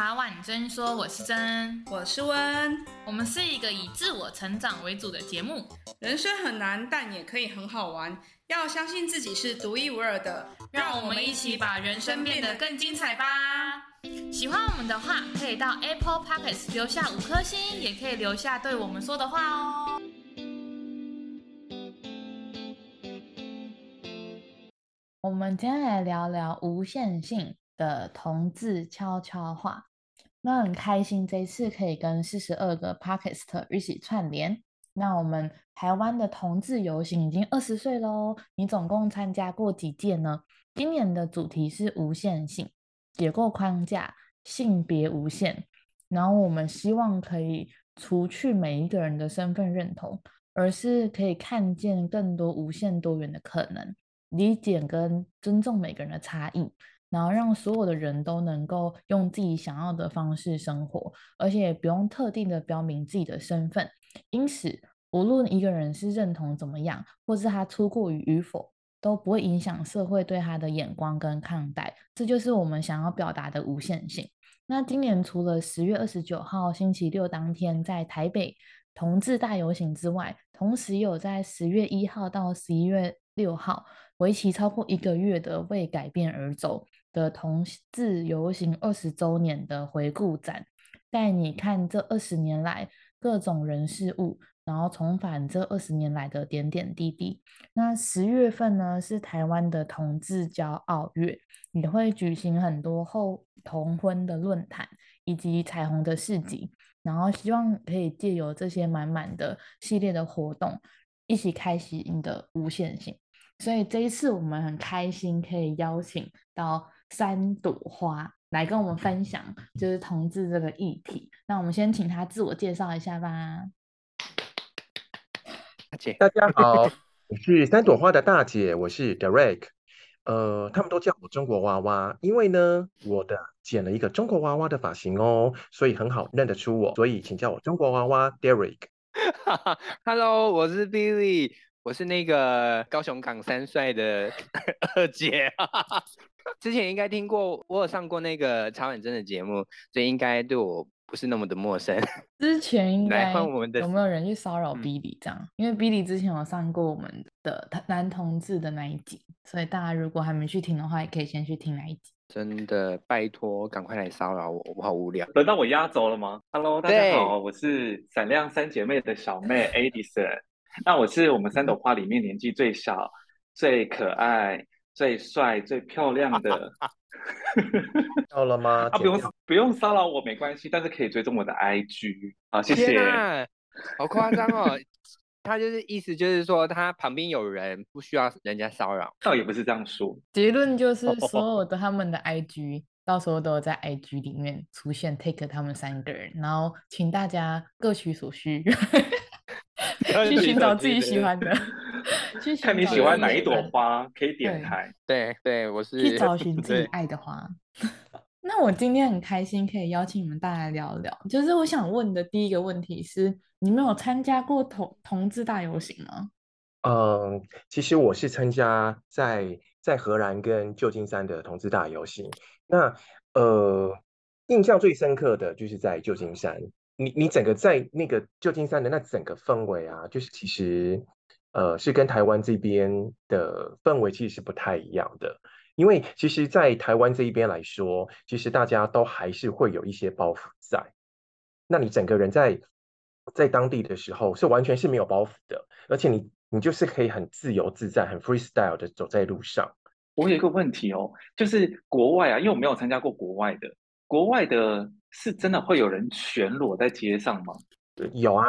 茶碗真说，我是真，我是温，我们是一个以自我成长为主的节目。人生很难，但也可以很好玩。要相信自己是独一无二的，让我们一起把人生变得更精彩吧。喜欢我们的话，可以到 Apple Pockets 留下五颗星，也可以留下对我们说的话哦。我们今天来聊聊无限性的同志悄悄话。那很开心这一次可以跟四十二个 Podcast 一起串联。那我们台湾的同志游行已经二十岁喽，你总共参加过几届呢？今年的主题是无限性，解构框架，性别无限。然后我们希望可以除去每一个人的身份认同，而是可以看见更多无限多元的可能，理解跟尊重每个人的差异，然后让所有的人都能够用自己想要的方式生活，而且也不用特定的标明自己的身份。因此，无论一个人是认同怎么样，或是他出柜与与否，都不会影响社会对他的眼光跟看待。这就是我们想要表达的无限性。那今年除了十月二十九号星期六当天在台北同志大游行之外，同时有在十月一号到十一月六号，为期超过一个月的为改变而走的同志游行二十周年的回顾展，带你看这二十年来。各种人事物，然后重返这二十年来的点点滴滴。那十月份呢，是台湾的同志骄傲月，也会举行很多后同婚的论坛以及彩虹的市集，然后希望可以借由这些满满的系列的活动，一起开启你的无限性。所以这一次我们很开心可以邀请到三朵花。来跟我们分享，就是同志这个议题。那我们先请他自我介绍一下吧。大姐，大家好，我是三朵花的大姐，我是 Derek。呃，他们都叫我中国娃娃，因为呢，我的剪了一个中国娃娃的发型哦，所以很好认得出我，所以请叫我中国娃娃 Derek。Hello，我是 Billy，我是那个高雄港三帅的 二姐。之前应该听过，我有上过那个茶碗蒸的节目，所以应该对我不是那么的陌生。之前应该有没有人去骚扰 Billy 这样？嗯、因为 Billy 之前有上过我们的男同志的那一集，所以大家如果还没去听的话，也可以先去听那一集。真的，拜托，赶快来骚扰我，我好无聊。轮到我压轴了吗？Hello，大家好，我是闪亮三姐妹的小妹 Addison。那我是我们三朵花里面年纪最小、最可爱。最帅、最漂亮的，到了吗？啊，不用不用骚扰我，没关系，但是可以追踪我的 IG 啊，谢谢。啊、好夸张哦！他就是意思就是说，他旁边有人，不需要人家骚扰。倒也不是这样说，结论就是所有的他们的 IG 到时候都有在 IG 里面出现，take 他们三个人，然后请大家各取所需，去寻找自己喜欢的。去看你喜欢哪一朵花，可以点开。对对，我是去找寻自己爱的花。那我今天很开心，可以邀请你们大家来聊聊。就是我想问的第一个问题是：你们有参加过同同志大游行吗？嗯，其实我是参加在在荷兰跟旧金山的同志大游行。那呃，印象最深刻的就是在旧金山。你你整个在那个旧金山的那整个氛围啊，就是其实。呃，是跟台湾这边的氛围其实是不太一样的，因为其实，在台湾这一边来说，其实大家都还是会有一些包袱在。那你整个人在在当地的时候，是完全是没有包袱的，而且你你就是可以很自由自在、很 freestyle 的走在路上。我有一个问题哦，就是国外啊，因为我没有参加过国外的，国外的是真的会有人全裸在街上吗？对，有啊。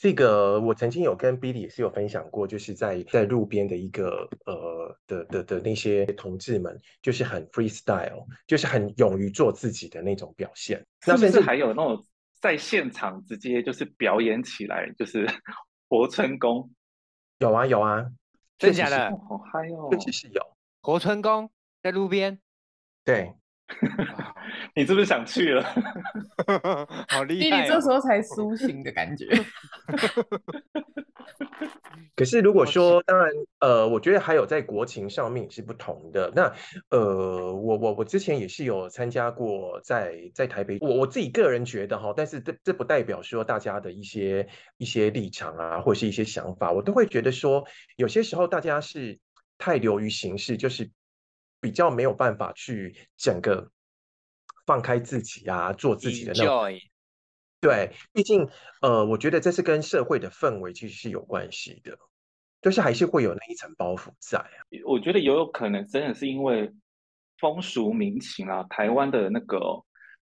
这个我曾经有跟 Billy 也是有分享过，就是在在路边的一个呃的的的那些同志们，就是很 freestyle，就是很勇于做自己的那种表现。那甚至还有那种在现场直接就是表演起来，就是 活春宫。有啊有啊，真的假的？好嗨哦！确实是有活春宫在路边。对。你是不是想去了？好厉害！你这时候才苏醒的感觉。可是如果说，当然，呃，我觉得还有在国情上面也是不同的。那，呃，我我我之前也是有参加过在在台北，我我自己个人觉得哈，但是这这不代表说大家的一些一些立场啊，或者是一些想法，我都会觉得说，有些时候大家是太流于形式，就是比较没有办法去整个放开自己啊，做自己的那种。对，毕竟，呃，我觉得这是跟社会的氛围其实是有关系的，就是还是会有那一层包袱在啊。我觉得也有可能真的是因为风俗民情啊，台湾的那个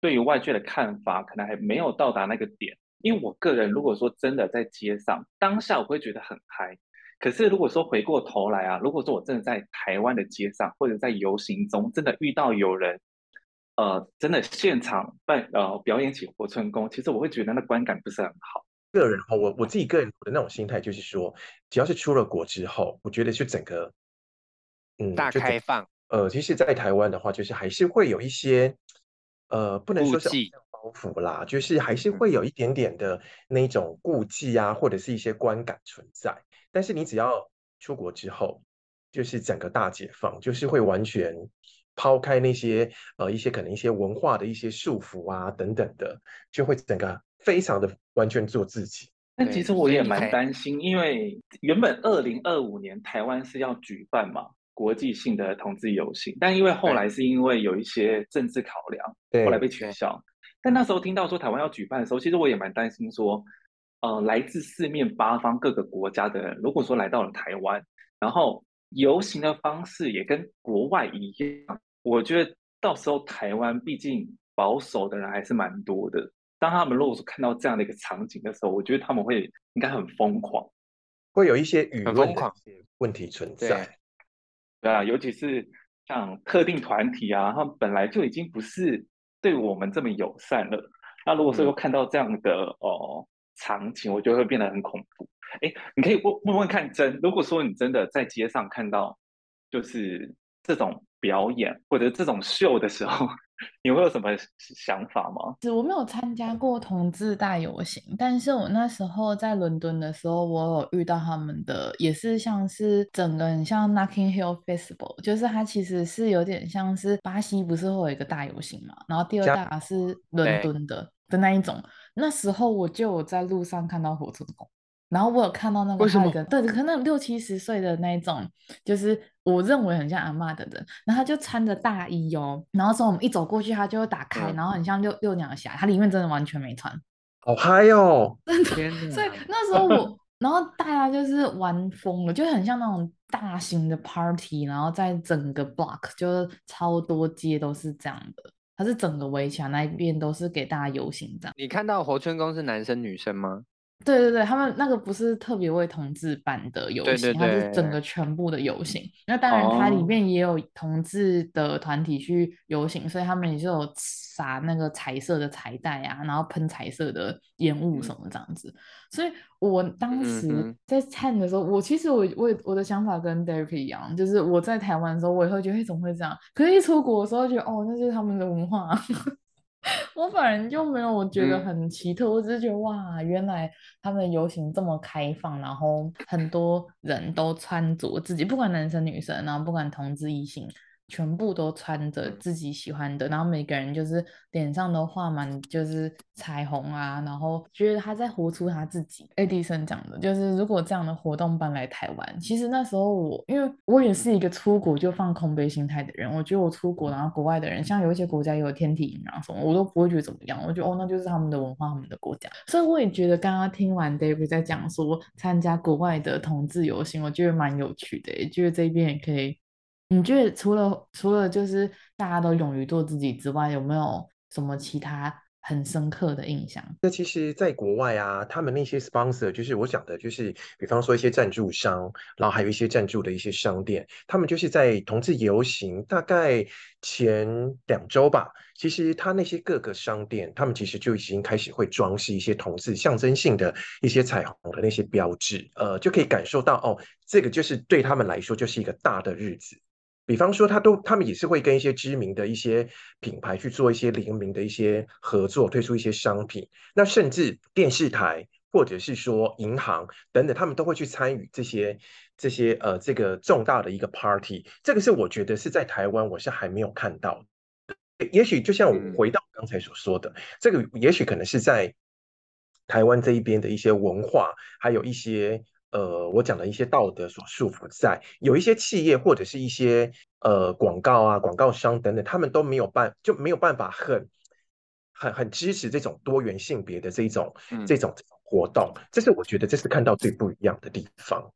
对于外界的看法可能还没有到达那个点。因为我个人如果说真的在街上当下，我会觉得很嗨。可是如果说回过头来啊，如果说我真的在台湾的街上或者在游行中真的遇到有人。呃，真的现场办呃表演起活春宫，其实我会觉得那观感不是很好。个人哈，我我自己个人的那种心态就是说，只要是出了国之后，我觉得就整个嗯大开放。呃，其实，在台湾的话，就是还是会有一些呃，不能说是包袱啦，就是还是会有一点点的那种顾忌啊，或者是一些观感存在。但是你只要出国之后，就是整个大解放，就是会完全。抛开那些呃一些可能一些文化的一些束缚啊等等的，就会整个非常的完全做自己。但其实我也蛮担心，因为原本二零二五年台湾是要举办嘛国际性的同志游行，但因为后来是因为有一些政治考量，后来被取消。但那时候听到说台湾要举办的时候，其实我也蛮担心说，呃，来自四面八方各个国家的人，如果说来到了台湾，然后。游行的方式也跟国外一样，我觉得到时候台湾毕竟保守的人还是蛮多的。当他们如果说看到这样的一个场景的时候，我觉得他们会应该很疯狂，会有一些舆论的问题存在。对，对啊，尤其是像特定团体啊，他们本来就已经不是对我们这么友善了。那如果说又看到这样的哦、呃、场景，我觉得会变得很恐怖。哎，你可以问问问看真，如果说你真的在街上看到，就是这种表演或者这种秀的时候，你会有什么想法吗？是我没有参加过同志大游行，但是我那时候在伦敦的时候，我有遇到他们的，也是像是整个很像 n o c k i n g Hill Festival，就是它其实是有点像是巴西不是会有一个大游行嘛，然后第二大是伦敦的的那一种，那时候我就有在路上看到火车工。然后我有看到那个，那个对，可能六七十岁的那种，就是我认为很像阿嬷的人，然后他就穿着大衣哦，然后说我们一走过去，他就会打开，嗯、然后很像六六娘侠，他里面真的完全没穿，好嗨哦，真的，所以那时候我，然后大家就是玩疯了，就很像那种大型的 party，然后在整个 block 就是超多街都是这样的，它是整个围墙那一边都是给大家游行这样。你看到活春宫是男生女生吗？对对对，他们那个不是特别为同志办的游行，它是整个全部的游行。那当然，它里面也有同志的团体去游行，哦、所以他们也是有撒那个彩色的彩带啊，然后喷彩色的烟雾什么这样子。嗯、所以我当时在看的时候，嗯、我其实我我我的想法跟 Derek 一样，就是我在台湾的时候，我也会觉得怎么会这样？可是一出国的时候，觉得哦，那就是他们的文化。我反正就没有觉得很奇特，嗯、我只是觉得哇，原来他们的游行这么开放，然后很多人都穿着自己，不管男生女生，然后不管同志异性。全部都穿着自己喜欢的，然后每个人就是脸上都画满就是彩虹啊，然后觉得他在活出他自己。Edison 讲的就是，如果这样的活动搬来台湾，其实那时候我因为我也是一个出国就放空杯心态的人，我觉得我出国然后国外的人，像有一些国家有天体营啊什么，我都不会觉得怎么样，我觉得哦那就是他们的文化，他们的国家。所以我也觉得刚刚听完 David 在讲说参加国外的同志游行，我觉得蛮有趣的，也觉得这边也可以。你觉得除了除了就是大家都勇于做自己之外，有没有什么其他很深刻的印象？那其实，在国外啊，他们那些 sponsor，就是我讲的，就是比方说一些赞助商，然后还有一些赞助的一些商店，他们就是在同志游行大概前两周吧，其实他那些各个商店，他们其实就已经开始会装饰一些同志象征性的一些彩虹的那些标志，呃，就可以感受到哦，这个就是对他们来说就是一个大的日子。比方说，他都他们也是会跟一些知名的一些品牌去做一些联名的一些合作，推出一些商品。那甚至电视台或者是说银行等等，他们都会去参与这些这些呃这个重大的一个 party。这个是我觉得是在台湾我是还没有看到的。也许就像我回到刚才所说的，嗯、这个也许可能是在台湾这一边的一些文化，还有一些呃我讲的一些道德所束缚在，有一些企业或者是一些呃广告啊广告商等等，他们都没有办就没有办法很。很很支持这种多元性别的这种、嗯、这种活动，这是我觉得这是看到最不一样的地方。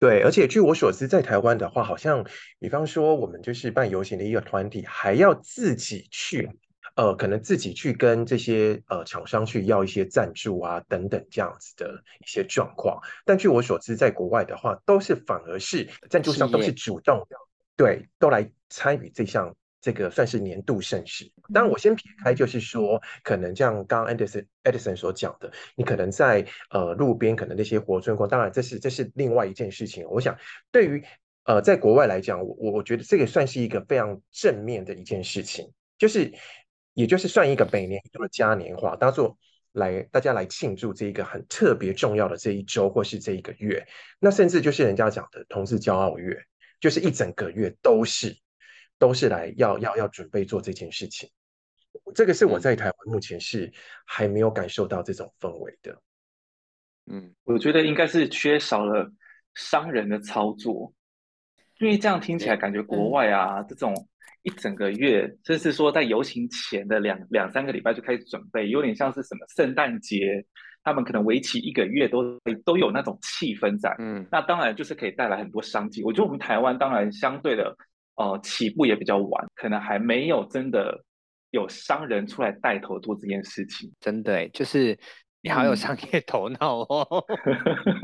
对，而且据我所知，在台湾的话，好像比方说我们就是办游行的一个团体，还要自己去，呃，可能自己去跟这些呃厂商去要一些赞助啊等等这样子的一些状况。但据我所知，在国外的话，都是反而是赞助商都是主动的，对，都来参与这项。这个算是年度盛事。当然，我先撇开，就是说，可能像刚刚 Edison Edison 所讲的，你可能在呃路边可能那些活春光，当然这是这是另外一件事情。我想，对于呃在国外来讲，我我觉得这个算是一个非常正面的一件事情，就是也就是算一个每年一度的嘉年华，当做来大家来庆祝这一个很特别重要的这一周或是这一个月。那甚至就是人家讲的同志骄傲月，就是一整个月都是。都是来要要要准备做这件事情，这个是我在台湾目前是还没有感受到这种氛围的。嗯，我觉得应该是缺少了商人的操作，因为这样听起来感觉国外啊，这种一整个月，甚至说在游行前的两两三个礼拜就开始准备，有点像是什么圣诞节，他们可能为期一个月都都有那种气氛在。嗯，那当然就是可以带来很多商机。我觉得我们台湾当然相对的。哦、呃，起步也比较晚，可能还没有真的有商人出来带头做这件事情。真的，就是你好有商业头脑哦。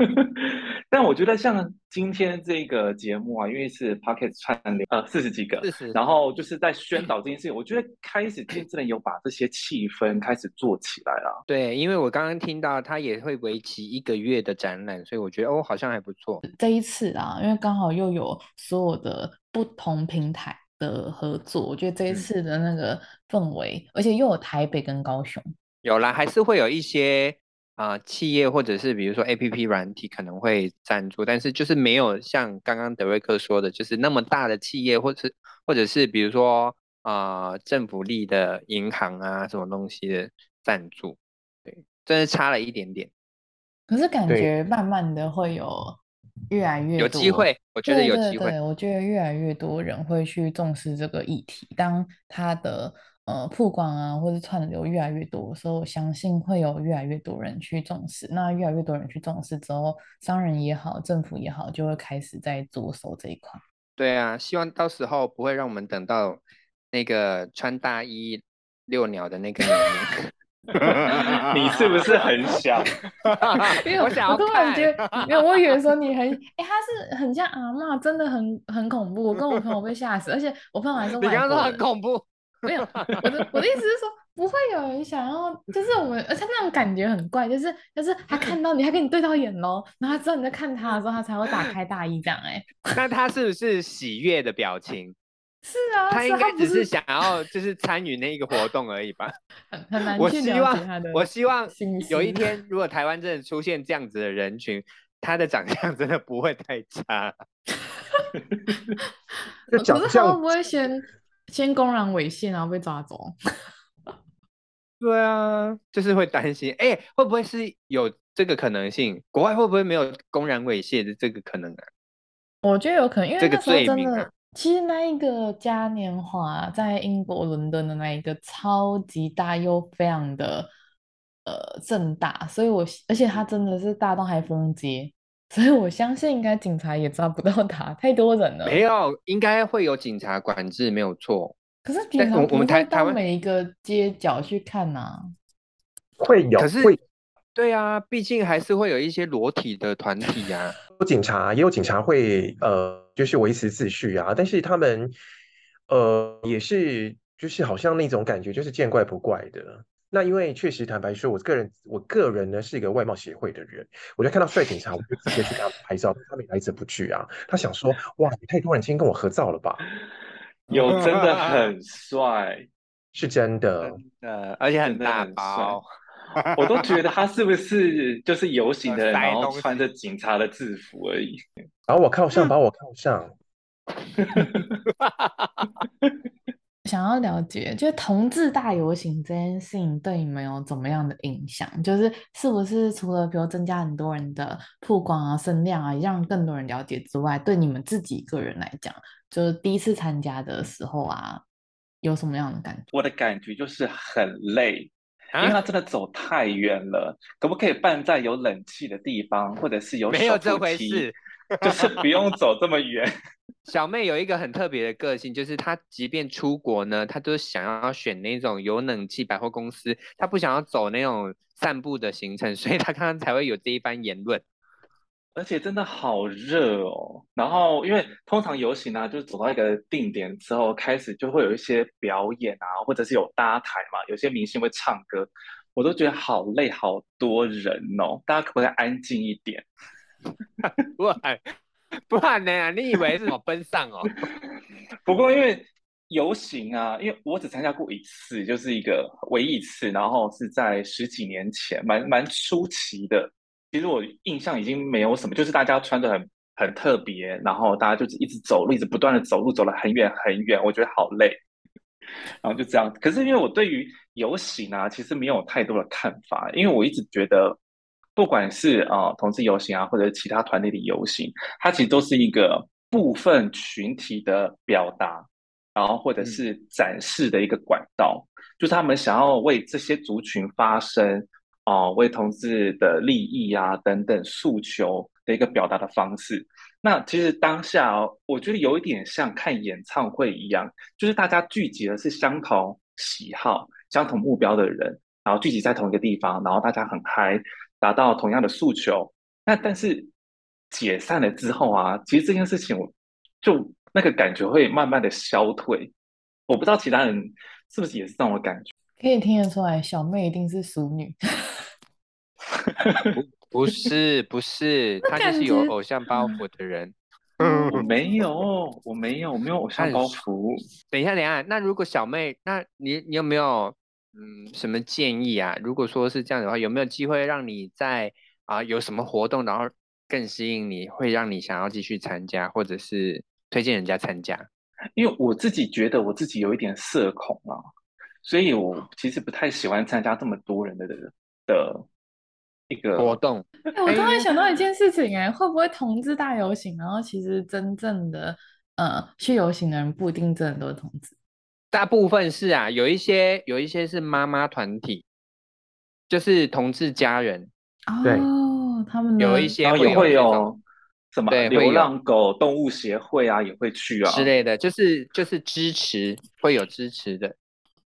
嗯、但我觉得像今天这个节目啊，因为是 Podcast 串联，呃，四十几个，四十，然后就是在宣导这件事情。我觉得开始真正的有把这些气氛开始做起来了。对，因为我刚刚听到他也会为期一个月的展览，所以我觉得哦，好像还不错。这一次啊，因为刚好又有所有的。不同平台的合作，我觉得这一次的那个氛围，嗯、而且又有台北跟高雄，有啦，还是会有一些啊、呃、企业或者是比如说 APP 软体可能会赞助，但是就是没有像刚刚德瑞克说的，就是那么大的企业，或者是或者是比如说啊、呃、政府立的银行啊什么东西的赞助，对，真是差了一点点。可是感觉慢慢的会有。越来越多有机会，我觉得有机会。对对对，我觉得越来越多人会去重视这个议题。当他的呃曝光啊，或者串流越来越多所以，我相信会有越来越多人去重视。那越来越多人去重视之后，商人也好，政府也好，就会开始在着手这一块。对啊，希望到时候不会让我们等到那个穿大衣遛鸟的那个年龄。你是不是很想？因为我想，我突然觉得，没有，我以为说你很，哎、欸，他是很像阿嬷，真的很很恐怖。我跟我朋友被吓死，而且我朋友还说，你刚刚说很恐怖，没有，我的我的意思是说，不会有人想要，就是我们，而且那种感觉很怪，就是就是他看到你，他跟你对到眼喽，然后他知道你在看他的时候，他才会打开大衣这样、欸。哎，那他是不是喜悦的表情？是啊，他应该只是想要就是参与那一个活动而已吧。很很难我希望，我希望有一天，如果台湾真的出现这样子的人群，他的长相真的不会太差。可是他会不会先先公然猥亵，然后被抓走？对啊，就是会担心，哎、欸，会不会是有这个可能性？国外会不会没有公然猥亵的这个可能啊？我觉得有可能，因为这个罪名啊。其实那一个嘉年华在英国伦敦的那一个超级大又非常的呃盛大，所以我而且它真的是大到还封街，所以我相信应该警察也抓不到他，太多人了。没有，应该会有警察管制，没有错。可是警察我们台到每一个街角去看呐、啊，会有，可是会，对啊，毕竟还是会有一些裸体的团体啊。有警察，也有警察会呃。就是维持秩序啊，但是他们，呃，也是就是好像那种感觉，就是见怪不怪的。那因为确实坦白说，我个人我个人呢是一个外貌协会的人，我就看到帅警察，我就直接去给他拍照，他们也来者不拒啊。他想说，哇，你太多人今天跟我合照了吧？有，真的很帅，是真的，呃，而且很大包。我都觉得他是不是就是游行的人，然后穿着警察的制服而已。把我靠上，把我靠上。想要了解，就是同志大游行这件事情对你们有怎么样的影响？就是是不是除了比如增加很多人的曝光啊、声量啊，让更多人了解之外，对你们自己个人来讲，就是第一次参加的时候啊，有什么样的感觉？我的感觉就是很累，因为他真的走太远了。可不可以办在有冷气的地方，或者是有没有这回事？就是不用走这么远。小妹有一个很特别的个性，就是她即便出国呢，她都想要选那种有冷气百货公司，她不想要走那种散步的行程，所以她刚刚才会有这一番言论。而且真的好热哦。然后因为通常游行呢、啊，就是走到一个定点之后，开始就会有一些表演啊，或者是有搭台嘛，有些明星会唱歌，我都觉得好累，好多人哦，大家可不可以安静一点？不然不然呢？你以为是我奔丧哦？不过因为游行啊，因为我只参加过一次，就是一个唯一一次，然后是在十几年前，蛮蛮出奇的。其实我印象已经没有什么，就是大家穿的很很特别，然后大家就是一直走路，一直不断的走路，走了很远很远，我觉得好累。然后就这样，可是因为我对于游行啊，其实没有太多的看法，因为我一直觉得。不管是啊、呃、同志游行啊，或者是其他团体的游行，它其实都是一个部分群体的表达，然后或者是展示的一个管道，嗯、就是他们想要为这些族群发声啊、呃，为同志的利益啊等等诉求的一个表达的方式。那其实当下、哦，我觉得有一点像看演唱会一样，就是大家聚集的是相同喜好、相同目标的人，然后聚集在同一个地方，然后大家很嗨。达到同样的诉求，那但是解散了之后啊，其实这件事情我就那个感觉会慢慢的消退。我不知道其他人是不是也是这种感觉？可以听得出来，小妹一定是淑女。不是不是，她就是有偶像包袱的人。嗯，我没有，我没有，我没有偶像包袱。等一下，等一下，那如果小妹，那你你有没有？嗯，什么建议啊？如果说是这样的话，有没有机会让你在啊、呃、有什么活动，然后更吸引你，会让你想要继续参加，或者是推荐人家参加？因为我自己觉得我自己有一点社恐啊，所以我其实不太喜欢参加这么多人的的一个活动。哎、欸，我突然想到一件事情、欸，哎，会不会同志大游行，然后其实真正的呃去游行的人不一定真的都是同志？大部分是啊，有一些有一些是妈妈团体，就是同志家人。对哦，他们有一些会也会有什么流浪狗动物协会啊，也会去啊之类的，就是就是支持会有支持的，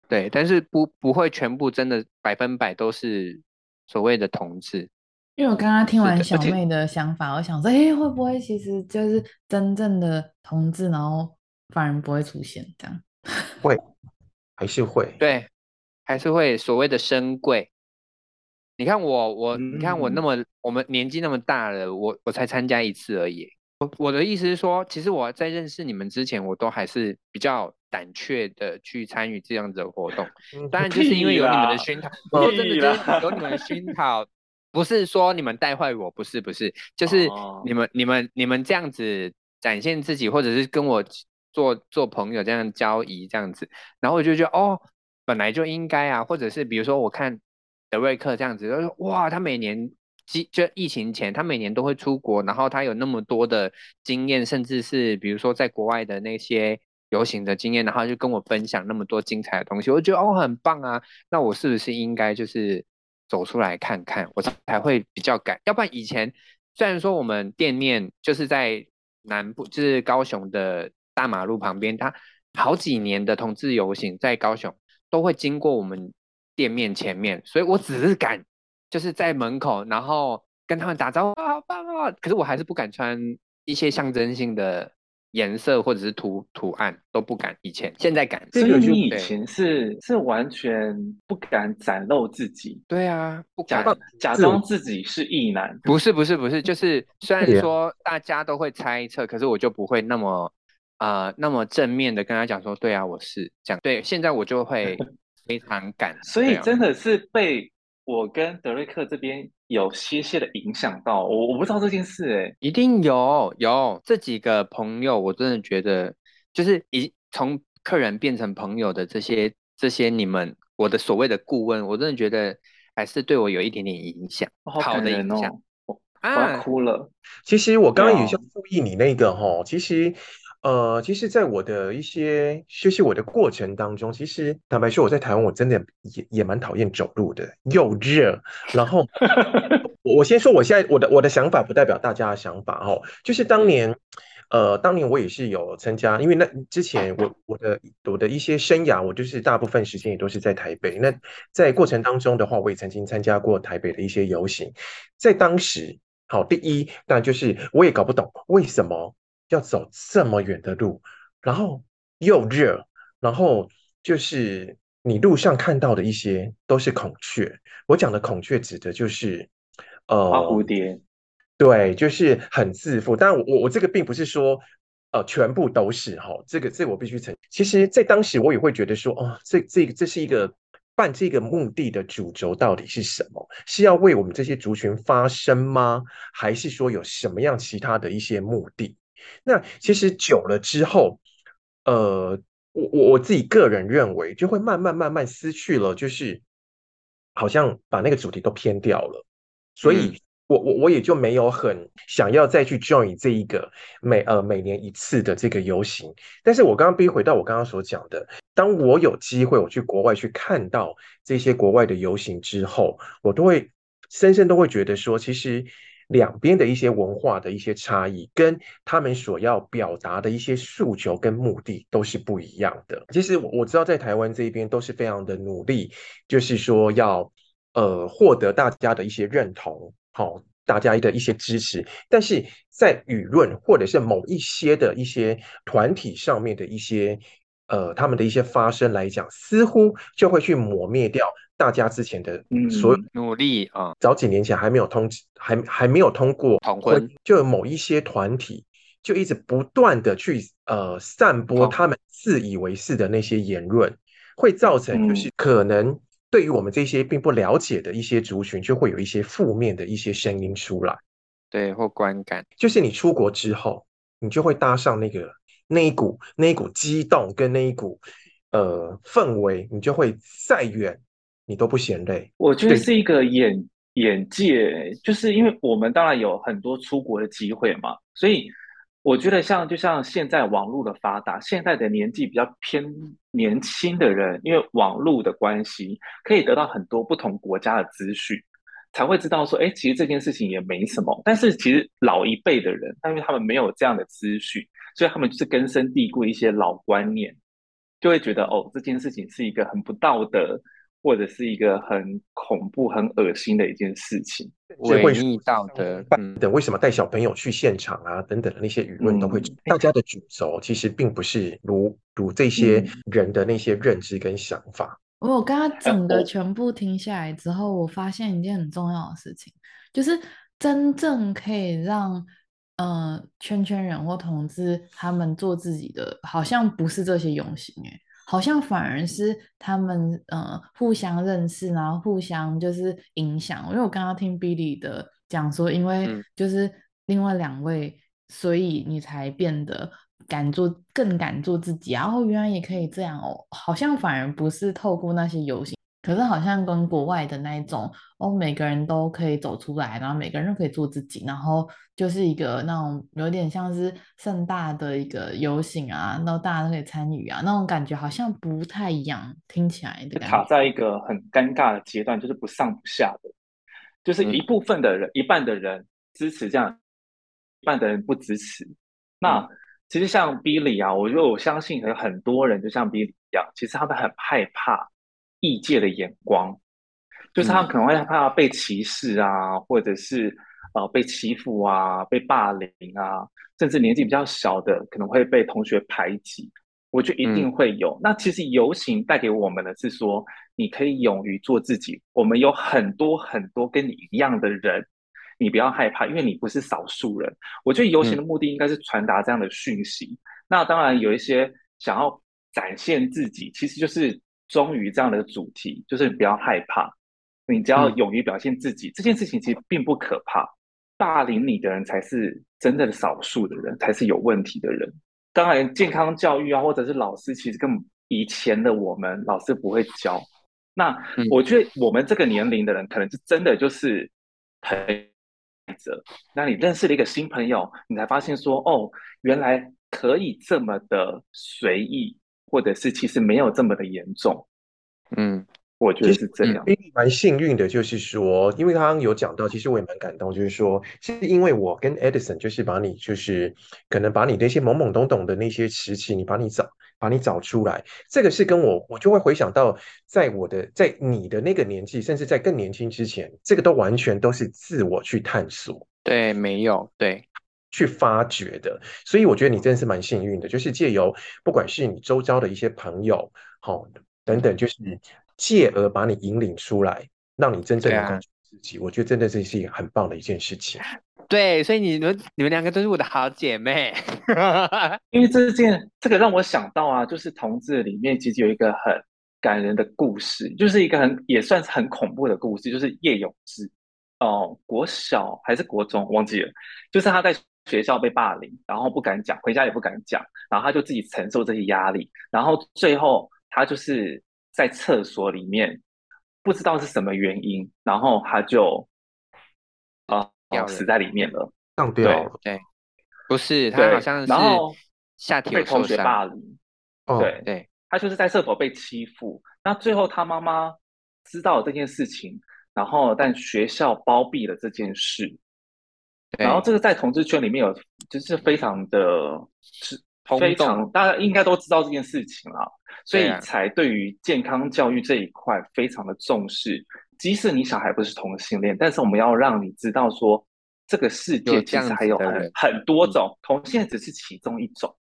对，但是不不会全部真的百分百都是所谓的同志。因为我刚刚听完小妹的想法，我想说，哎，会不会其实就是真正的同志，然后反而不会出现这样？会，还是会，对，还是会所谓的深贵。你看我，我，你看我那么，嗯、我们年纪那么大了，我我才参加一次而已。我我的意思是说，其实我在认识你们之前，我都还是比较胆怯的去参与这样子的活动。当然，就是因为有你们的熏陶，我说真的，就是有你们的熏陶，不是说你们带坏我，不是不是，就是你们、哦、你们你们这样子展现自己，或者是跟我。做做朋友这样交谊这样子，然后我就觉得哦，本来就应该啊，或者是比如说我看德瑞克这样子，就说哇，他每年就疫情前，他每年都会出国，然后他有那么多的经验，甚至是比如说在国外的那些游行的经验，然后就跟我分享那么多精彩的东西，我觉得哦很棒啊，那我是不是应该就是走出来看看，我才会比较敢，要不然以前虽然说我们店面就是在南部，就是高雄的。大马路旁边，他好几年的同志游行在高雄都会经过我们店面前面，所以我只是敢就是在门口，然后跟他们打招呼，好棒啊！可是我还是不敢穿一些象征性的颜色或者是图图案，都不敢。以前现在敢，所以你以前是是完全不敢展露自己？对啊，不敢假假装自己是异男？不是不是不是，就是虽然说大家都会猜测，可是我就不会那么。啊、呃，那么正面的跟他讲说，对啊，我是这样。对，现在我就会 非常感。所以真的是被我跟德瑞克这边有些些的影响到我，我不知道这件事哎、欸，一定有有这几个朋友，我真的觉得就是一从客人变成朋友的这些这些你们，我的所谓的顾问，我真的觉得还是对我有一点点影响，好，好的影响。我要哭了。其实我刚刚也想注意你那个哈，其实。呃，其实，在我的一些学习我的过程当中，其实坦白说，我在台湾我真的也也蛮讨厌走路的，又热。然后，我我先说，我现在我的我的想法不代表大家的想法哦。就是当年，呃，当年我也是有参加，因为那之前我我的我的一些生涯，我就是大部分时间也都是在台北。那在过程当中的话，我也曾经参加过台北的一些游行。在当时，好，第一，当然就是我也搞不懂为什么。要走这么远的路，然后又热，然后就是你路上看到的一些都是孔雀。我讲的孔雀指的就是呃花蝴蝶，对，就是很自负。但我我这个并不是说呃全部都是哈，这个这个我必须承认。其实，在当时我也会觉得说，哦，这这个这是一个办这个目的的主轴到底是什么？是要为我们这些族群发声吗？还是说有什么样其他的一些目的？那其实久了之后，呃，我我我自己个人认为，就会慢慢慢慢失去了，就是好像把那个主题都偏掉了，所以我我我也就没有很想要再去 join 这一个每呃每年一次的这个游行。但是我刚刚逼回到我刚刚所讲的，当我有机会我去国外去看到这些国外的游行之后，我都会深深都会觉得说，其实。两边的一些文化的一些差异，跟他们所要表达的一些诉求跟目的都是不一样的。其实我我知道，在台湾这边都是非常的努力，就是说要呃获得大家的一些认同，好、大家的一些支持。但是在舆论或者是某一些的一些团体上面的一些呃他们的一些发声来讲，似乎就会去抹灭掉。大家之前的所有努力啊，早几年前还没有通，还还没有通过同婚，就有某一些团体就一直不断的去呃散播他们自以为是的那些言论，会造成就是可能对于我们这些并不了解的一些族群，就会有一些负面的一些声音出来，对，或观感，就是你出国之后，你就会搭上那个那一股那一股激动跟那一股呃氛围，你就会再远。你都不嫌累，我觉得是一个眼眼界，就是因为我们当然有很多出国的机会嘛，所以我觉得像就像现在网络的发达，现在的年纪比较偏年轻的人，因为网络的关系，可以得到很多不同国家的资讯，才会知道说，哎，其实这件事情也没什么。但是其实老一辈的人，因为他们没有这样的资讯，所以他们就是根深蒂固一些老观念，就会觉得哦，这件事情是一个很不道德。或者是一个很恐怖、很恶心的一件事情，违逆道德等。为什么带小朋友去现场啊？等等的那些舆论都会，嗯、大家的主轴其实并不是如如这些人的那些认知跟想法。我刚刚整个全部听下来之后，我发现一件很重要的事情，就是真正可以让呃圈圈人或同志他们做自己的，好像不是这些用心哎。好像反而是他们呃互相认识，然后互相就是影响。因为我刚刚听 Billy 的讲说，因为就是另外两位，所以你才变得敢做，更敢做自己。然后原来也可以这样哦，好像反而不是透过那些游行。可是好像跟国外的那一种哦，每个人都可以走出来，然后每个人都可以做自己，然后就是一个那种有点像是盛大的一个游行啊，然后大家都可以参与啊，那种感觉好像不太一样，听起来的卡在一个很尴尬的阶段，就是不上不下的，就是一部分的人，嗯、一半的人支持这样，一半的人不支持。那、嗯、其实像 Billy 啊，我觉得我相信有很多人就像 Billy 一样，其实他们很害怕。异界的眼光，就是他可能会害怕被歧视啊，嗯、或者是呃被欺负啊、被霸凌啊，甚至年纪比较小的可能会被同学排挤。我觉得一定会有。嗯、那其实游行带给我们的是说，你可以勇于做自己。我们有很多很多跟你一样的人，你不要害怕，因为你不是少数人。我觉得游行的目的应该是传达这样的讯息。嗯、那当然有一些想要展现自己，其实就是。忠于这样的主题，就是你不要害怕，你只要勇于表现自己，嗯、这件事情其实并不可怕。霸凌你的人才是真正的少数的人，才是有问题的人。当然，健康教育啊，或者是老师，其实跟以前的我们老师不会教。那我觉得我们这个年龄的人，可能是真的就是陪着。那你认识了一个新朋友，你才发现说，哦，原来可以这么的随意，或者是其实没有这么的严重。嗯。我觉得是这样，蛮幸运的，就是说，因为刚刚有讲到，其实我也蛮感动，就是说，是因为我跟 Edison 就是把你，就是可能把你那些懵懵懂懂的那些时期，你把你找，把你找出来，这个是跟我，我就会回想到，在我的，在你的那个年纪，甚至在更年轻之前，这个都完全都是自我去探索，对，没有，对，去发掘的，所以我觉得你真的是蛮幸运的，就是借由不管是你周遭的一些朋友，好，等等，就是。借而把你引领出来，让你真正的感觉自己，啊、我觉得真的这是一个很棒的一件事情。对，所以你们你们两个都是我的好姐妹。因为这件这个让我想到啊，就是同志里面其实有一个很感人的故事，就是一个很也算是很恐怖的故事，就是叶永志哦，国小还是国中忘记了，就是他在学校被霸凌，然后不敢讲，回家也不敢讲，然后他就自己承受这些压力，然后最后他就是。在厕所里面，不知道是什么原因，然后他就啊、呃、死在里面了，上吊。对，不是他好像是然后下体被同学霸凌。哦、对对，他就是在厕所被欺负，那最后他妈妈知道了这件事情，然后但学校包庇了这件事，然后这个在同志圈里面有就是非常的是。非常，大家应该都知道这件事情了，所以才对于健康教育这一块非常的重视。即使你小孩不是同性恋，但是我们要让你知道说，这个世界其实还有很很多种，同性只是其中一种，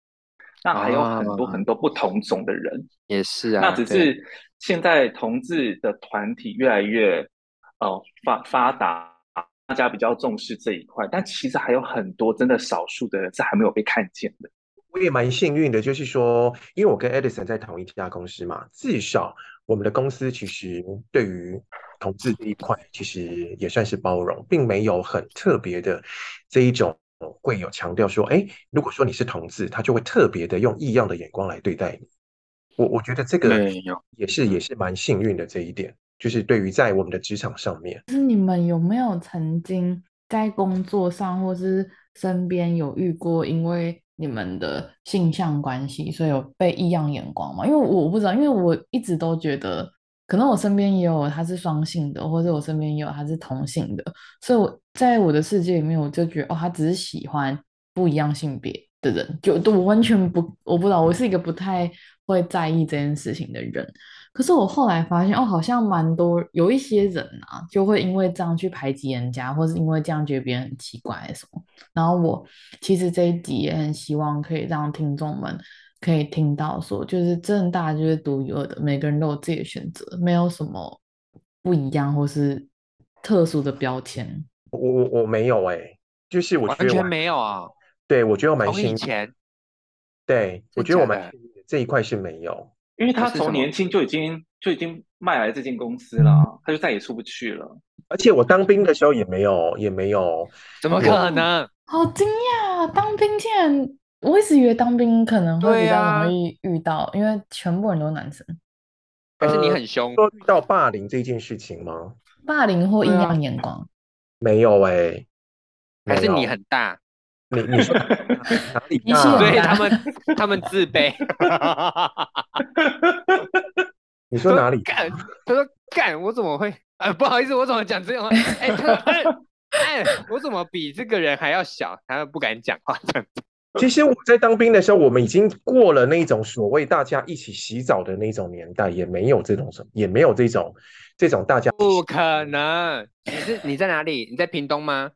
那还有很多很多不同种的人，也是啊。那只是现在同志的团体越来越呃发发达，大家比较重视这一块，但其实还有很多真的少数的人是还没有被看见的。我也蛮幸运的，就是说，因为我跟 Edison 在同一家公司嘛，至少我们的公司其实对于同志这一块，其实也算是包容，并没有很特别的这一种会有强调说，哎，如果说你是同志，他就会特别的用异样的眼光来对待你。我我觉得这个也是也是蛮幸运的这一点，就是对于在我们的职场上面，就是你们有没有曾经在工作上或是身边有遇过，因为你们的性向关系，所以有被异样眼光吗？因为我不知道，因为我一直都觉得，可能我身边也有他是双性的，或者我身边也有他是同性的，所以我在我的世界里面，我就觉得哦，他只是喜欢不一样性别的人，就我完全不，我不知道，我是一个不太会在意这件事情的人。可是我后来发现，哦，好像蛮多有一些人啊，就会因为这样去排挤人家，或是因为这样觉得别人很奇怪什么。然后我其实这一集也很希望可以让听众们可以听到说，就是正大就是独一无二的，每个人都有自己的选择，没有什么不一样或是特殊的标签。我我我没有哎、欸，就是我觉得完全没有啊。对，我觉得我蛮幸运。前对，我觉得我蛮这一块是没有。因为他从年轻就已经就已经卖来这间公司了，他就再也出不去了。而且我当兵的时候也没有，也没有，怎么可能？好惊讶！当兵竟然，我一直以为当兵可能会比较容易遇到，啊、因为全部人都是男生。还是你很凶？说遇到霸凌这件事情吗？霸凌或异样眼光？没有哎、欸，还是你很大？你你说 哪里大？所以他们 他们自卑。你说哪里？干？他说干？我怎么会？呃，不好意思，我怎么讲这种话？哎、欸，他说哎哎，我怎么比这个人还要小？他不敢讲话这样子。其实我在当兵的时候，我们已经过了那种所谓大家一起洗澡的那种年代，也没有这种什么，也没有这种这种大家。不可能！你是你在哪里？你在屏东吗？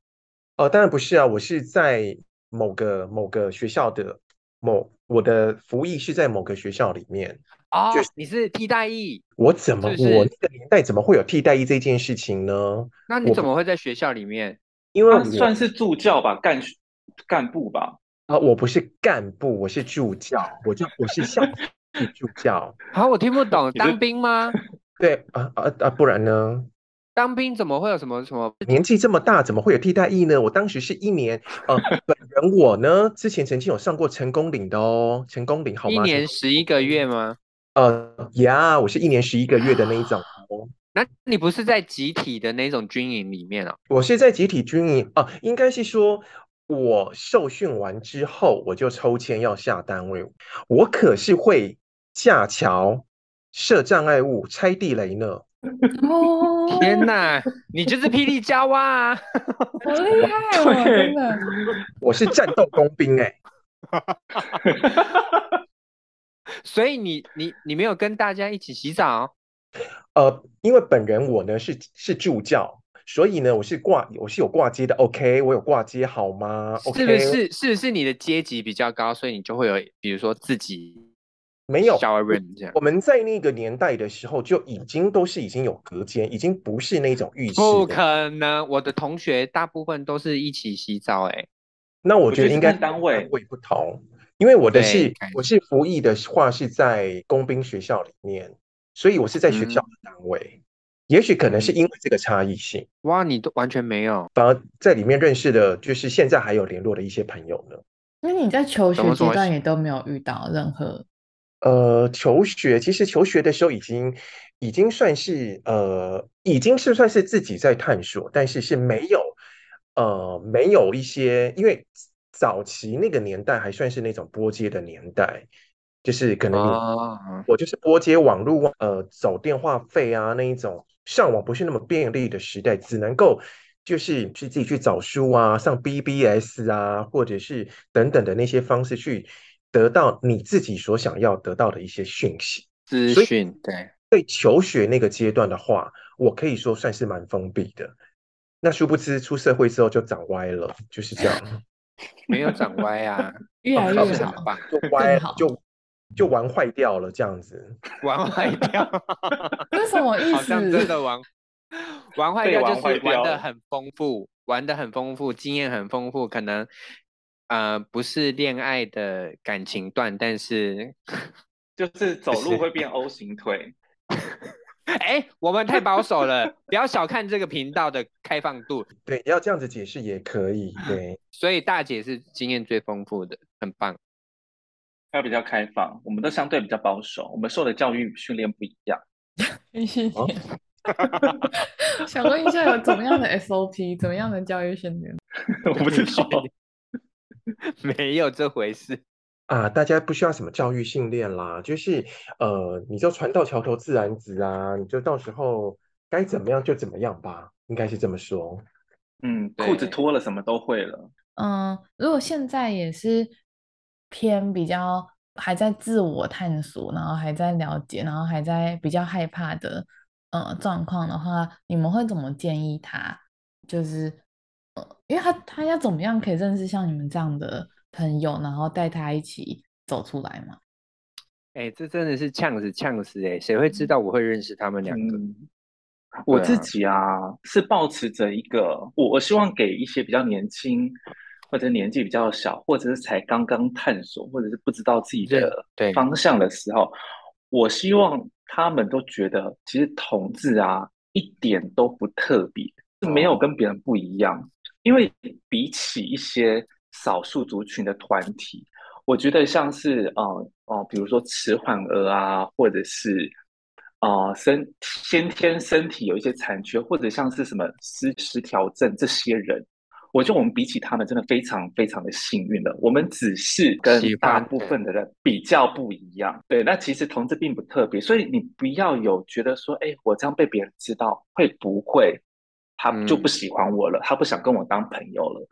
哦，当然不是啊，我是在某个某个学校的某，我的服役是在某个学校里面啊。哦，就是你是替代役？我怎么是是我那个年代怎么会有替代役这件事情呢？那你怎么会在学校里面？因为算是助教吧，干干部吧。啊，我不是干部，我是助教，我就我是校助教。好，我听不懂，当兵吗？对啊啊啊，不然呢？当兵怎么会有什么什么？年纪这么大，怎么会有替代役呢？我当时是一年，呃，本人我呢，之前曾经有上过成功岭的哦，成功岭好吗？一年十一个月吗？呃，呀，我是一年十一个月的那一种哦。那你不是在集体的那种军营里面哦？我是在集体军营啊，应该是说，我受训完之后，我就抽签要下单位。我可是会架桥、设障碍物、拆地雷呢。哦，天哪，你就是霹雳娇娃啊，好厉害哦！真的，我是战斗工兵哎。所以你你你没有跟大家一起洗澡？呃，因为本人我呢是是助教，所以呢我是挂我是有挂接的，OK，我有挂接好吗？是不是是不是你的阶级比较高，所以你就会有比如说自己没有？我们在那个年代的时候就已经都是已经有隔间，已经不是那种浴室。不可能，我的同学大部分都是一起洗澡哎。那我觉得应该单位不同，因为我的是我是服役的话是在工兵学校里面。所以我是在学校的单位，嗯、也许可能是因为这个差异性。哇，你都完全没有，反而在里面认识的，就是现在还有联络的一些朋友呢。那你在求学阶段也都没有遇到任何？呃，求学其实求学的时候已经已经算是呃，已经是算是自己在探索，但是是没有呃没有一些，因为早期那个年代还算是那种拨接的年代。就是可能我就是拨接网络，呃，走电话费啊那一种，上网不是那么便利的时代，只能够就是去自己去找书啊，上 BBS 啊，或者是等等的那些方式去得到你自己所想要得到的一些讯息资讯。对，对求学那个阶段的话，我可以说算是蛮封闭的。那殊不知出社会之后就长歪了，就是这样。没有长歪啊，越来越好吧，就歪了就。就玩坏掉了，这样子。玩坏掉，这什么意思？好像真的玩玩坏掉，就是玩的很丰富，玩的很丰富，经验很丰富。可能呃不是恋爱的感情段，但是 就是走路会变 O 型腿。哎、欸，我们太保守了，不要小看这个频道的开放度。对，要这样子解释也可以。对，所以大姐是经验最丰富的，很棒。她比较开放，我们都相对比较保守，我们受的教育训练不一样。哦、想问一下，有怎么样的 SOP，怎么样的教育训练？我不知道，没有这回事啊！大家不需要什么教育训练啦，就是呃，你就船到桥头自然直啊，你就到时候该怎么样就怎么样吧，应该是这么说。嗯，裤子脱了，什么都会了。嗯，如果现在也是。偏比较还在自我探索，然后还在了解，然后还在比较害怕的呃状况的话，你们会怎么建议他？就是呃，因为他他要怎么样可以认识像你们这样的朋友，然后带他一起走出来嘛？哎、欸，这真的是呛死呛死哎！谁会知道我会认识他们两个？嗯、我自己啊，啊是抱持着一个，我我希望给一些比较年轻。或者年纪比较小，或者是才刚刚探索，或者是不知道自己的方向的时候，我希望他们都觉得，其实同志啊，一点都不特别，是没有跟别人不一样。因为比起一些少数族群的团体，我觉得像是呃哦、呃，比如说迟缓儿啊，或者是啊身、呃、先天身体有一些残缺，或者像是什么失失调症这些人。我觉得我们比起他们真的非常非常的幸运了。我们只是跟大部分的人比较不一样。对，那其实同志并不特别，所以你不要有觉得说，哎，我这样被别人知道会不会他就不喜欢我了，嗯、他不想跟我当朋友了。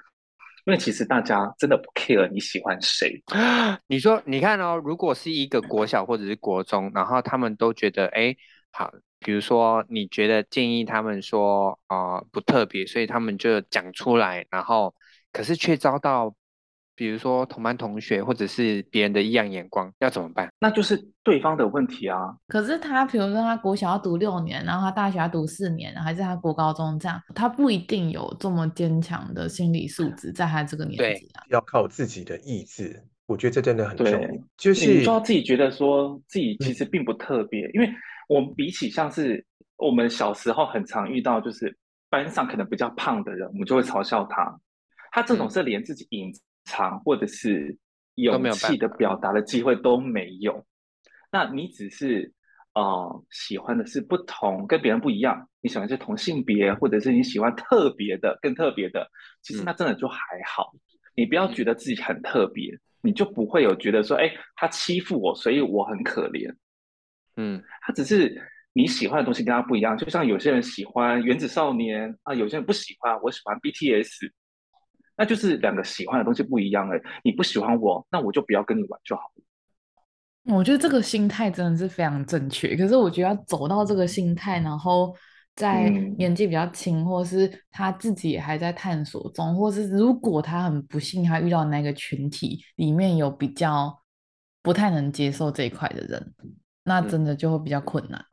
因为其实大家真的不 care 你喜欢谁。你说，你看哦，如果是一个国小或者是国中，然后他们都觉得，哎，好。比如说，你觉得建议他们说啊、呃、不特别，所以他们就讲出来，然后可是却遭到，比如说同班同学或者是别人的异样眼光，要怎么办？那就是对方的问题啊。可是他，比如说他国小要读六年，然后他大学要读四年，还是他国高中这样，他不一定有这么坚强的心理素质，在他这个年纪啊，要靠自己的意志。我觉得这真的很重要，对就是你说自己觉得说自己其实并不特别，嗯、因为。我们比起像是我们小时候很常遇到，就是班上可能比较胖的人，我们就会嘲笑他。他这种是连自己隐藏或者是勇气的表达的机会都没有。有那你只是呃喜欢的是不同，跟别人不一样。你喜欢是同性别，或者是你喜欢特别的、更特别的，其实那真的就还好。嗯、你不要觉得自己很特别，你就不会有觉得说，哎，他欺负我，所以我很可怜。嗯，他只是你喜欢的东西跟他不一样。就像有些人喜欢原子少年啊，有些人不喜欢，我喜欢 BTS。那就是两个喜欢的东西不一样哎，你不喜欢我，那我就不要跟你玩就好了。我觉得这个心态真的是非常正确。可是我觉得要走到这个心态，然后在年纪比较轻，或是他自己也还在探索中，或是如果他很不幸他遇到那个群体里面有比较不太能接受这一块的人，那真的就会比较困难。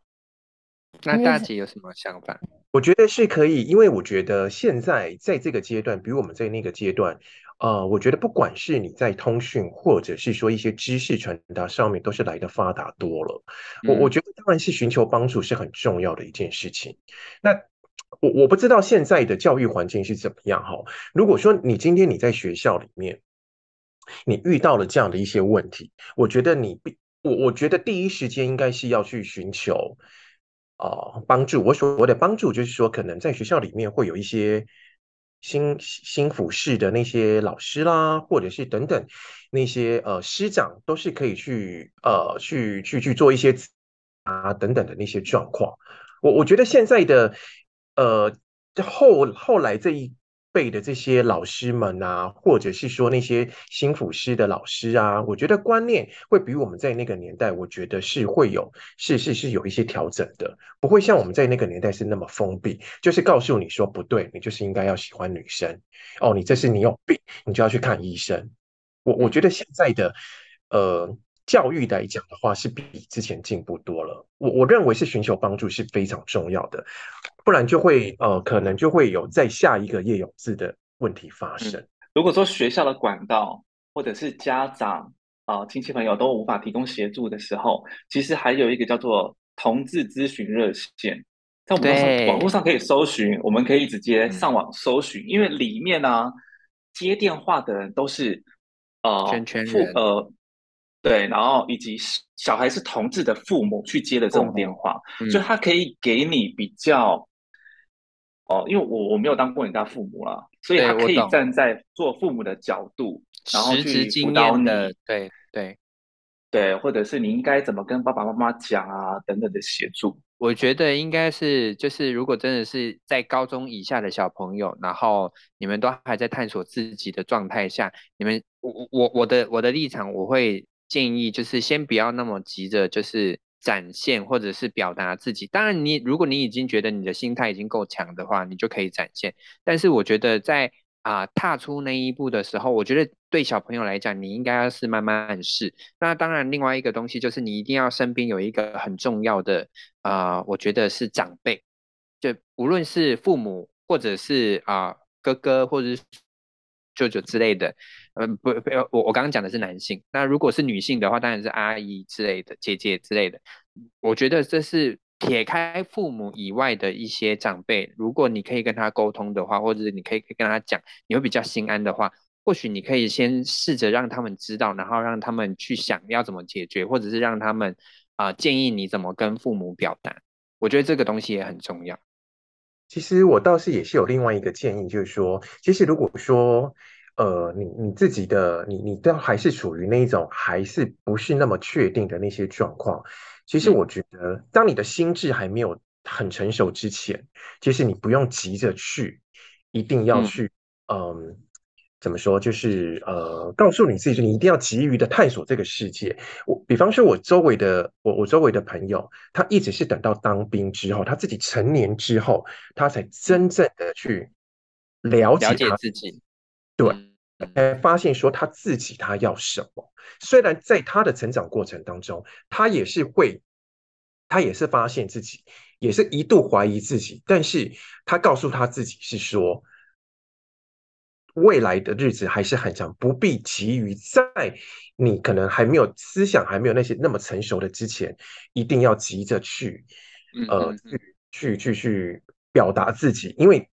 那大姐有什么想法？我觉得是可以，因为我觉得现在在这个阶段，比如我们在那个阶段，呃，我觉得不管是你在通讯，或者是说一些知识传达上面，都是来的发达多了。我我觉得当然是寻求帮助是很重要的一件事情。那我我不知道现在的教育环境是怎么样哈。如果说你今天你在学校里面，你遇到了这样的一些问题，我觉得你必我我觉得第一时间应该是要去寻求。哦，帮助我所谓的帮助，就是说，可能在学校里面会有一些新新辅室的那些老师啦，或者是等等那些呃师长，都是可以去呃去去去做一些啊等等的那些状况。我我觉得现在的呃后后来这一。辈的这些老师们啊，或者是说那些新辅师的老师啊，我觉得观念会比我们在那个年代，我觉得是会有，是是是有一些调整的，不会像我们在那个年代是那么封闭，就是告诉你说不对，你就是应该要喜欢女生。哦，你这是你有病，你就要去看医生。我我觉得现在的呃教育来讲的话，是比之前进步多了。我我认为是寻求帮助是非常重要的。不然就会呃，可能就会有在下一个叶永志的问题发生。嗯。如果说学校的管道或者是家长啊、呃、亲戚朋友都无法提供协助的时候，其实还有一个叫做同志咨询热线，在我们网络上可以搜寻，我们可以直接上网搜寻，因为里面呢、啊、接电话的人都是呃圈圈人呃对，然后以及小孩是同志的父母去接的这种电话，嗯、所以他可以给你比较。哦，因为我我没有当过人家父母啦，所以他可以站在做父母的角度，然后去辅导你，对对对，或者是你应该怎么跟爸爸妈妈讲啊等等的协助。我觉得应该是，就是如果真的是在高中以下的小朋友，然后你们都还在探索自己的状态下，你们我我我的我的立场，我会建议就是先不要那么急着就是。展现或者是表达自己，当然你如果你已经觉得你的心态已经够强的话，你就可以展现。但是我觉得在啊、踏出那一步的时候，我觉得对小朋友来讲，你应该要是慢慢试。那当然，另外一个东西就是你一定要身边有一个很重要的啊、我觉得是长辈，就无论是父母或者是啊、哥哥或者是舅舅之类的。嗯，不不，我我刚刚讲的是男性。那如果是女性的话，当然是阿姨之类的、姐姐之类的。我觉得这是撇开父母以外的一些长辈，如果你可以跟他沟通的话，或者是你可以跟他讲，你会比较心安的话，或许你可以先试着让他们知道，然后让他们去想要怎么解决，或者是让他们啊、建议你怎么跟父母表达。我觉得这个东西也很重要。其实我倒是也是有另外一个建议，就是说，其实如果说。呃，你你自己的你你都还是处于那一种还是不是那么确定的那些状况。其实我觉得，当你的心智还没有很成熟之前，其实你不用急着去，一定要去，嗯、呃，怎么说？就是呃，告诉你自己，你一定要急于的探索这个世界。我比方说，我周围的我我周围的朋友，他一直是等到当兵之后，他自己成年之后，他才真正的去了解他了解自己，对。才发现说他自己他要什么，虽然在他的成长过程当中，他也是会，他也是发现自己，也是一度怀疑自己，但是他告诉他自己是说，未来的日子还是很长，不必急于在你可能还没有思想还没有那些那么成熟的之前，一定要急着去，呃，去去去去表达自己，因为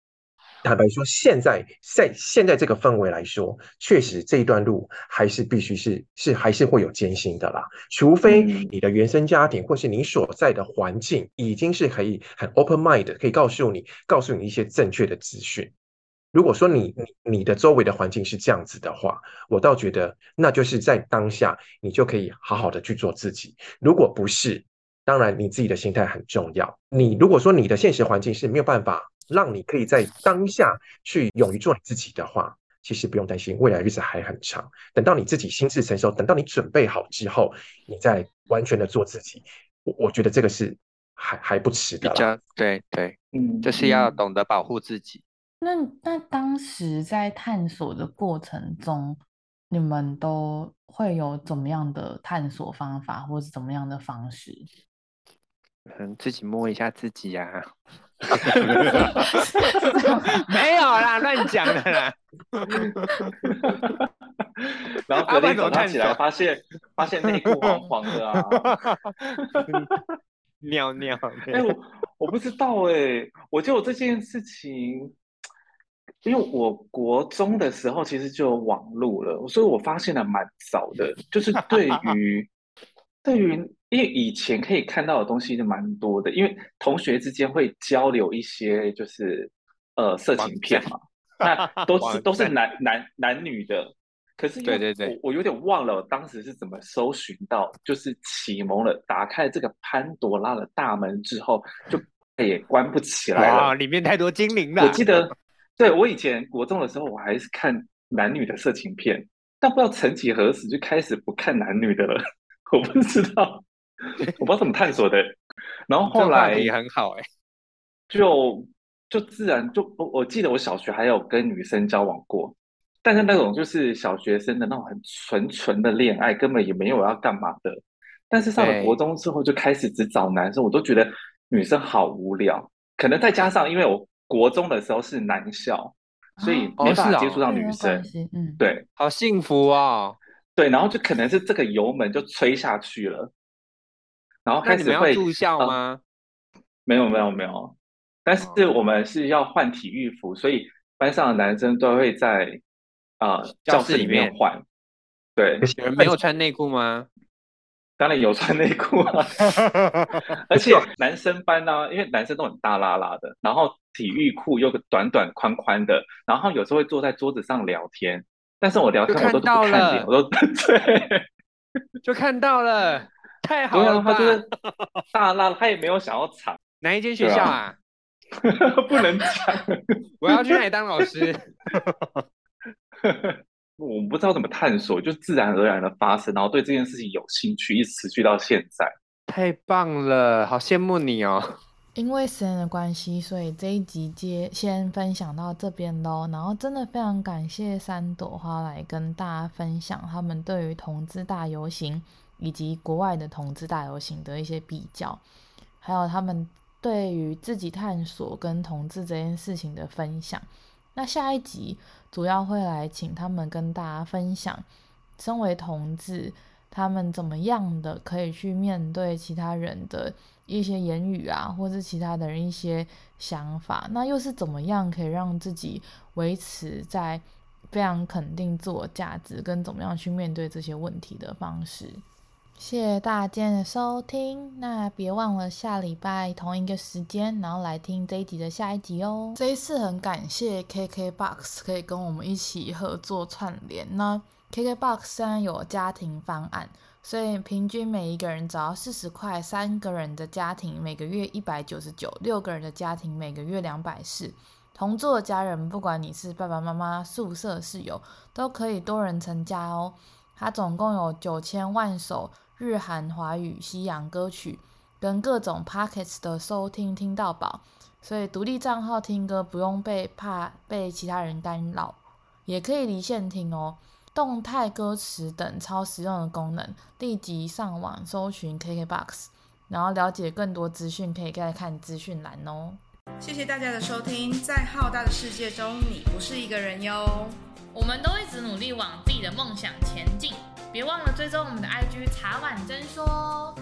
坦白说，现在在现在这个氛围来说，确实这一段路还是必须是是还是会有艰辛的啦。除非你的原生家庭或是你所在的环境已经是可以很 open mind，可以告诉你告诉你一些正确的资讯。如果说你你你的周围的环境是这样子的话，我倒觉得那就是在当下你就可以好好的去做自己。如果不是，当然你自己的心态很重要。你如果说你的现实环境是没有办法让你可以在当下去勇于做你自己的话，其实不用担心，未来日子还很长。等到你自己心智成熟，等到你准备好之后，你再完全的做自己，我我觉得这个是还还不迟的。比较对对，嗯，就是要懂得保护自己。那那当时在探索的过程中，你们都会有怎么样的探索方法，或是怎么样的方式？嗯，自己摸一下自己呀、啊。没有啦，乱讲的啦。然后隔天早上起来，发现发现内裤黄 黄的啊。尿尿。哎、欸，我我不知道哎、欸，我觉得我这件事情。因为我国中的时候其实就有网络了，所以我发现的蛮早的。就是对于对于，因为以前可以看到的东西就蛮多的，因为同学之间会交流一些就是呃色情片嘛，那 都是都是男男男女的。可是对对对，我我有点忘了我当时是怎么搜寻到，就是启蒙了，打开这个潘朵拉的大门之后，就再也关不起来了。哇，里面太多精灵了。我记得。对，我以前国中的时候，我还是看男女的色情片，但不知道曾几何时就开始不看男女的了。我不知道，我不知道怎么探索的。然后后来也很好哎，就就自然就我我记得我小学还有跟女生交往过，但是那种就是小学生的那种很纯纯的恋爱，根本也没有要干嘛的。但是上了国中之后，就开始只找男生，我都觉得女生好无聊。可能再加上因为我。国中的时候是男校，所以没办法接触到女生。嗯，对，好幸福啊！对，然后就可能是这个油门就吹下去了，然后开始会住校吗？没有，没有，没有。但是我们是要换体育服，所以班上的男生都会在啊教室里面换。对，有人没有穿内裤吗？当然有穿内裤啊，而且男生班呢、啊，因为男生都很大拉拉的，然后体育裤又短短宽宽的，然后有时候会坐在桌子上聊天，但是我聊天我都不看脸，我都 对，就看到了，太好了，他就是大拉，他也没有想要藏。哪一间学校啊？啊。不能讲，我要去那里当老师。我们不知道怎么探索，就自然而然的发生，然后对这件事情有兴趣，一直持续到现在。太棒了，好羡慕你哦！因为时间的关系，所以这一集接先分享到这边喽。然后真的非常感谢三朵花来跟大家分享他们对于同志大游行以及国外的同志大游行的一些比较，还有他们对于自己探索跟同志这件事情的分享。那下一集主要会来请他们跟大家分享，身为同志，他们怎么样的可以去面对其他人的一些言语啊，或是其他的人一些想法，那又是怎么样可以让自己维持在非常肯定自我价值，跟怎么样去面对这些问题的方式。谢谢大家的收听，那别忘了下礼拜同一个时间，然后来听这一集的下一集哦。这一次很感谢 KKBOX 可以跟我们一起合作串联。那 KKBOX 虽然有家庭方案，所以平均每一个人只要四十块，三个人的家庭每个月一百九十九，六个人的家庭每个月两百四。同住的家人，不管你是爸爸妈妈、宿舍室友，都可以多人成家哦。它总共有九千万首。日韩华语西洋歌曲跟各种 pockets 的收听听到饱，所以独立账号听歌不用被怕被其他人干扰，也可以离线听哦。动态歌词等超实用的功能，立即上网搜寻 KKBOX，然后了解更多资讯，可以再看资讯栏哦。谢谢大家的收听，在浩大的世界中，你不是一个人哟。我们都一直努力往自己的梦想前进。别忘了追踪我们的 IG 茶碗真说。